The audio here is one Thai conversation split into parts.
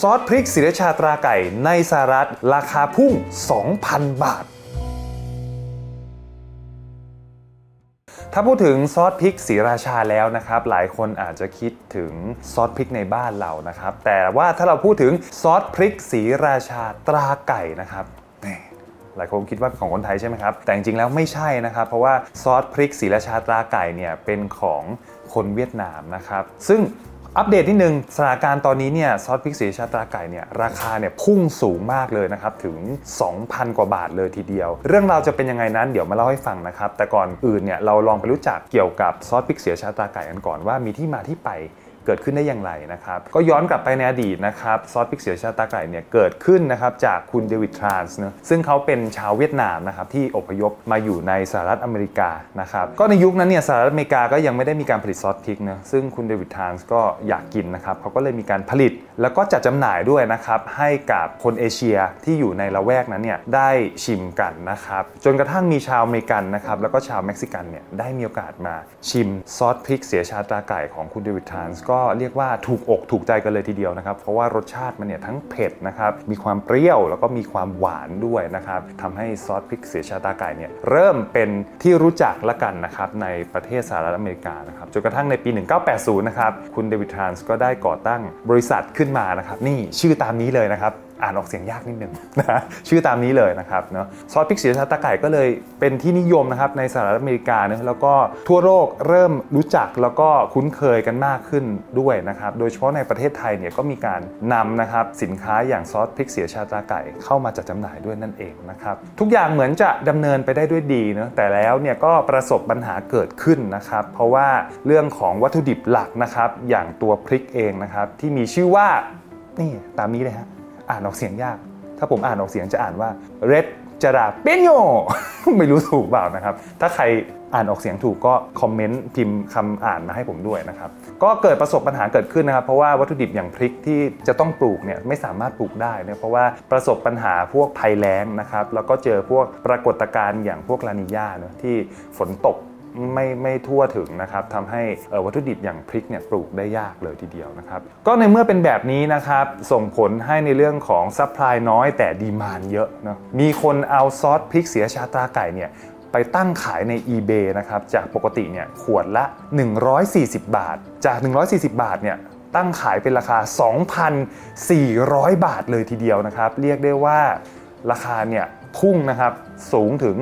ซอสพริกศิรชาตราไก่ในสหรัฐราคาพุ่ง 2,000 บาท ถ้าพูดถึงซอสพริกศรีราชาแล้วนะครับ หลายคนอาจจะคิดถึงซอสพริกในบ้านเรานะครับ แต่ว่าถ้าเราพูดถึงซอสพริกศรีราชาตราไก่นะครับหลายคนคิดว่าเป็นของคนไทยใช่ไหมครับ แต่จริงๆแล้วไม่ใช่นะครับ เพราะว่าซอสพริกศรีราชาตราไก่เนี่ยเป็นของคนเวียดนามนะครับ ซึ่ง อัปเดตนิดนึงสถานการณ์ตอนนี้เนี่ยซอสพริกสีชาตราไก่เนี่ยราคาเนี่ยพุ่งสูงมากเลยนะครับถึง 2,000 กว่าบาทเลยทีเดียว เรื่องราวจะเป็นยังไงนั้นเดี๋ยวมาเล่าให้ฟังนะครับแต่ก่อนอื่นเนี่ยเราลองไปรู้จักเกี่ยวกับซอสพริกสีชาตราไก่กันก่อนว่ามีที่มาที่ไป เกิดขึ้นได้อย่างไรนะครับ ก็ย้อนกลับไปในอดีตนะครับซอสพริกเสียชาตาไก่เนี่ยเกิดขึ้นนะครับจากคุณเดวิดทรานส์เนะซึ่งเขาเป็นชาวเวียดนามนะครับที่อพยพมาอยู่ในสหรัฐอเมริกานะครับก็ในยุคนั้นเนี่ยสหรัฐอเมริกาก็ยังไม่ได้มีการผลิตซอสพริกนะซึ่งคุณเดวิดทรานส์ก็อยากกินนะครับเขาก็เลยมีการผลิตแล้วก็จัดจำหน่ายด้วยนะครับให้กับคนเอเชียที่อยู่ในละแวกนั้นเนี่ยได้ชิมกันนะครับจนกระทั่งมีชาวอเมริกันนะครับแล้วก็ชาวเม็กซิกันเนี่ยได้มีโอกาสมาชิมซอสพริกเสียชาตาไก่ของคุณเดวิดทรานส์ก็็เรียกว่าถูกอกถูกใจกันเลยทีเดียวนะครับ เพราะว่ารสชาติมันเนี่ยทั้งเผ็ดนะครับ มีความเปรี้ยวแล้วก็มีความหวานด้วยนะครับทำให้ซอสพริกเสียชาตาไก่เนี่ยเริ่มเป็นที่รู้จักละกันนะครับในประเทศสหรัฐอเมริกานะครับจนกระทั่งในปี 1980 นะครับคุณเดวิดทรานส์ก็ได้ก่อตั้งบริษัทขึ้นมานะครับนี่ชื่อตามนี้เลยนะครับอ่านออกเสียงยากนิดนึงนะชื่อตามนี้เลยนะครับเนาะซอสพริกสีชาตาไก่ก็เลยเป็นที่นิยมนะครับในสหรัฐอเมริกานะแล้วก็ทั่วโลกเริ่มรู้จักแล้วก็คุ้นเคยกันมากขึ้นด้วยนะครับโดยเฉพาะในประเทศไทยเนี่ยก็มีการนำนะครับสินค้าอย่างซอสพริกเสียชาตาไก่เข้ามาจัดจำหน่ายด้วยนั่นเองนะครับทุกอย่างเหมือนจะดำเนินไปได้ด้วยดีเนะแต่แล้วเนี่ยก็ประสบปัญหาเกิดขึ้นนะครับเพราะว่าเรื่องของวัตถุดิบหลักนะครับอย่างตัวพริกเองนะครับที่มีชื่อว่านี่ตามนี้เลยฮะ อ่านออกเสียงยาก ถ้าผมอ่านออกเสียงจะอ่านว่า red จราเปนโยไม่รู้ถูกเปล่านะครับ ถ้าใครอ่านออกเสียงถูกก็คอมเมนต์พิมพ์คำอ่านมาให้ผมด้วยนะครับ ก็เกิดประสบปัญหาเกิดขึ้นนะครับ เพราะว่าวัตถุดิบอย่างพริกที่จะต้องปลูกเนี่ยไม่สามารถปลูกได้เนี่ยเพราะว่าประสบปัญหาพวกภัยแล้งนะครับ แล้วก็เจอพวกปรากฏการณ์อย่างพวกลานิญาเนะที่ฝนตก ไม่ไม่ทั่วถึงนะครับทำให้วัตถุดิบอย่างพริกเนี่ยปลูกได้ยากเลยทีเดียวนะครับก็ในเมื่อเป็นแบบนี้นะครับส่งผลให้ในเรื่องของ supply น้อยแต่ demand เยอะเนาะมีคนเอาซอสพริกศรีราชาตราไก่เนี่ยไปตั้งขายใน eBay นะครับจากปกติเนี่ยขวดละ 140 บาท จาก 140 บาทเนี่ยตั้งขายเป็นราคา 2,400 บาทเลยทีเดียวนะครับ เรียกได้ว่าราคาเนี่ย พุ่งนะครับสูงถึง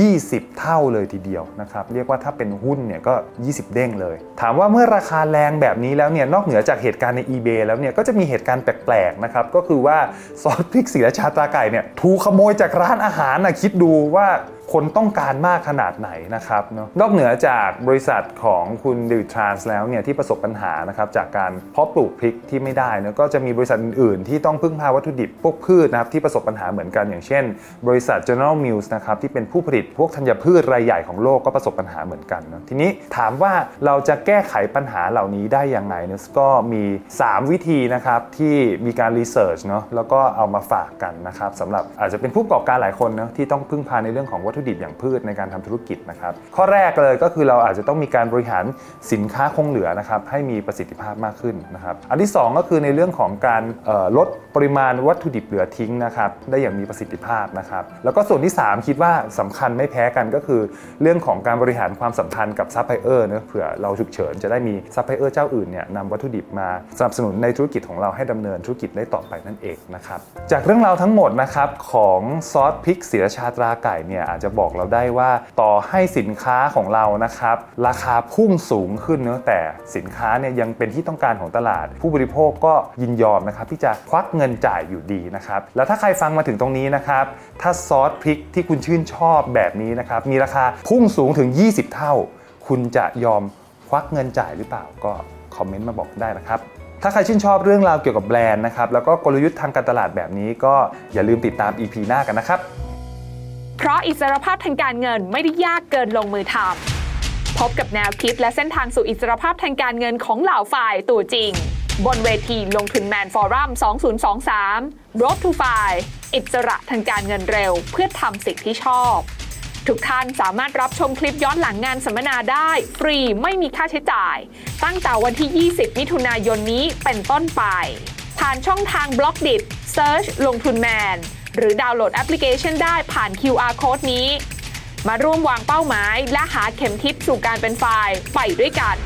20 เท่าเลยทีเดียวนะครับเรียกว่าถ้าเป็นหุ้นเนี่ยก็ 20 เด้งเลย ถามว่าเมื่อราคาแรงแบบนี้แล้วเนี่ยนอกเหนือจากเหตุการณ์ใน eBay แล้วเนี่ยก็จะมีเหตุการณ์แปลกๆนะครับก็คือว่าซอสพริกสีราชาตาไก่เนี่ยถูกขโมยจากร้านอาหารนะคิดดูว่า คนต้องการมากขนาดไหนนะครับเนาะนอกเหนือจากบริษัทของคุณเดวิดทรานส์แล้วเนี่ยที่ประสบปัญหานะครับจากการเพาะปลูกพริกที่ไม่ได้นะก็จะมีบริษัทอื่นๆ ที่ต้องพึ่งพาวัตถุดิบพวกพืชนะครับที่ประสบปัญหาเหมือนกันอย่างเช่น บริษัท General Mills นะครับที่เป็นผู้ผลิตพวกธัญพืชรายใหญ่ของโลกก็ประสบปัญหาเหมือนกันนะทีนี้ถามว่าเราจะแก้ไขปัญหาเหล่านี้ได้ยังไงเนี่ยก็มี 3 วิธีนะครับที่มีการรีเสิร์ชเนาะแล้วก็เอามาฝากกันนะครับสำหรับอาจจะเป็นผู้ประกอบการหลายคนนะที่ต้องพึ่งพาในเรื่องของวัตถุดิบอย่างพืชในการทำธุรกิจนะครับ ข้อแรกเลยก็คือเราอาจจะต้องมีการบริหารสินค้าคงเหลือนะครับให้มีประสิทธิภาพมากขึ้นนะครับอันที่ 2 ก็คือในเรื่องของการลดปริมาณวัตถุดิบเหลือทิ้งนะครับได้อย่างมีประสิทธิภาพนะครับแล้วก็ส่วนที่ 3 คิดว่าสำคัญไม่แพ้กันก็คือ เรื่องของการบริหารความสัมพันธ์กับซัพพลายเออร์นะเผื่อเราฉุกเฉินจะได้มีซัพพลายเออร์เจ้าอื่นเนี่ยนำวัตถุดิบมาสนับสนุนในธุรกิจของเราให้ดำเนินธุรกิจได้ต่อไปนั่นเองนะครับจากเรื่องราวทั้งหมดนะครับของซอสพริกศรีราชาตราไก่เนี่ยอาจจะบอกเราได้ว่า ต่อให้สินค้าของเรานะครับราคาพุ่งสูงขึ้นเนอะแต่สินค้าเนี่ยยังเป็นที่ต้องการของตลาด ผู้บริโภคก็ยินยอมนะครับที่จะควักเงินจ่ายอยู่ดีนะครับแล้วถ้าใครฟังมาถึงตรงนี้นะครับถ้าซอสพริกที่คุณชื่นชอบแบบนี้นะครับมีราคาพุ่งสูงถึง 20 เท่า คุณจะยอมควักเงินจ่ายหรือเปล่าก็คอมเมนต์มาบอกได้นะครับถ้าใครชื่นชอบเรื่องราวเกี่ยวกับแบรนด์นะครับ แล้วก็กลยุทธ์ทางการตลาดแบบนี้ก็อย่าลืมติดตาม EP หน้ากันนะครับ เพราะอิสรภาพทางการเงินไม่ได้ยากเกินลงมือทำพบกับแนวคิดและเส้นทางสู่อิสรภาพทางการเงินของเหล่าฝ่ายตัวจริง บนเวทีลงทุนแมนฟอรัม 2023 Road to f i อิสระทางการเงินเร็ว เพื่อทำสิ่งที่ชอบ ทุกท่านสามารถรับชมคลิปย้อนหลังงานสัมมนาได้ ฟรีไม่มีค่าใช้จ่าย ตั้งแต่วันที่ 20 มิถุนายนนี้เป็นต้นไป ผ่านช่องทางบล็อกดิ Search ลงทุนแมน หรือดาวน์โหลดแอปพลิเคชันได้ผ่าน QR Code นี้ มาร่วมวางเป้าหมาย และหาเข็มทิศสู่การเป็นไฟล์ไปด้วยกัน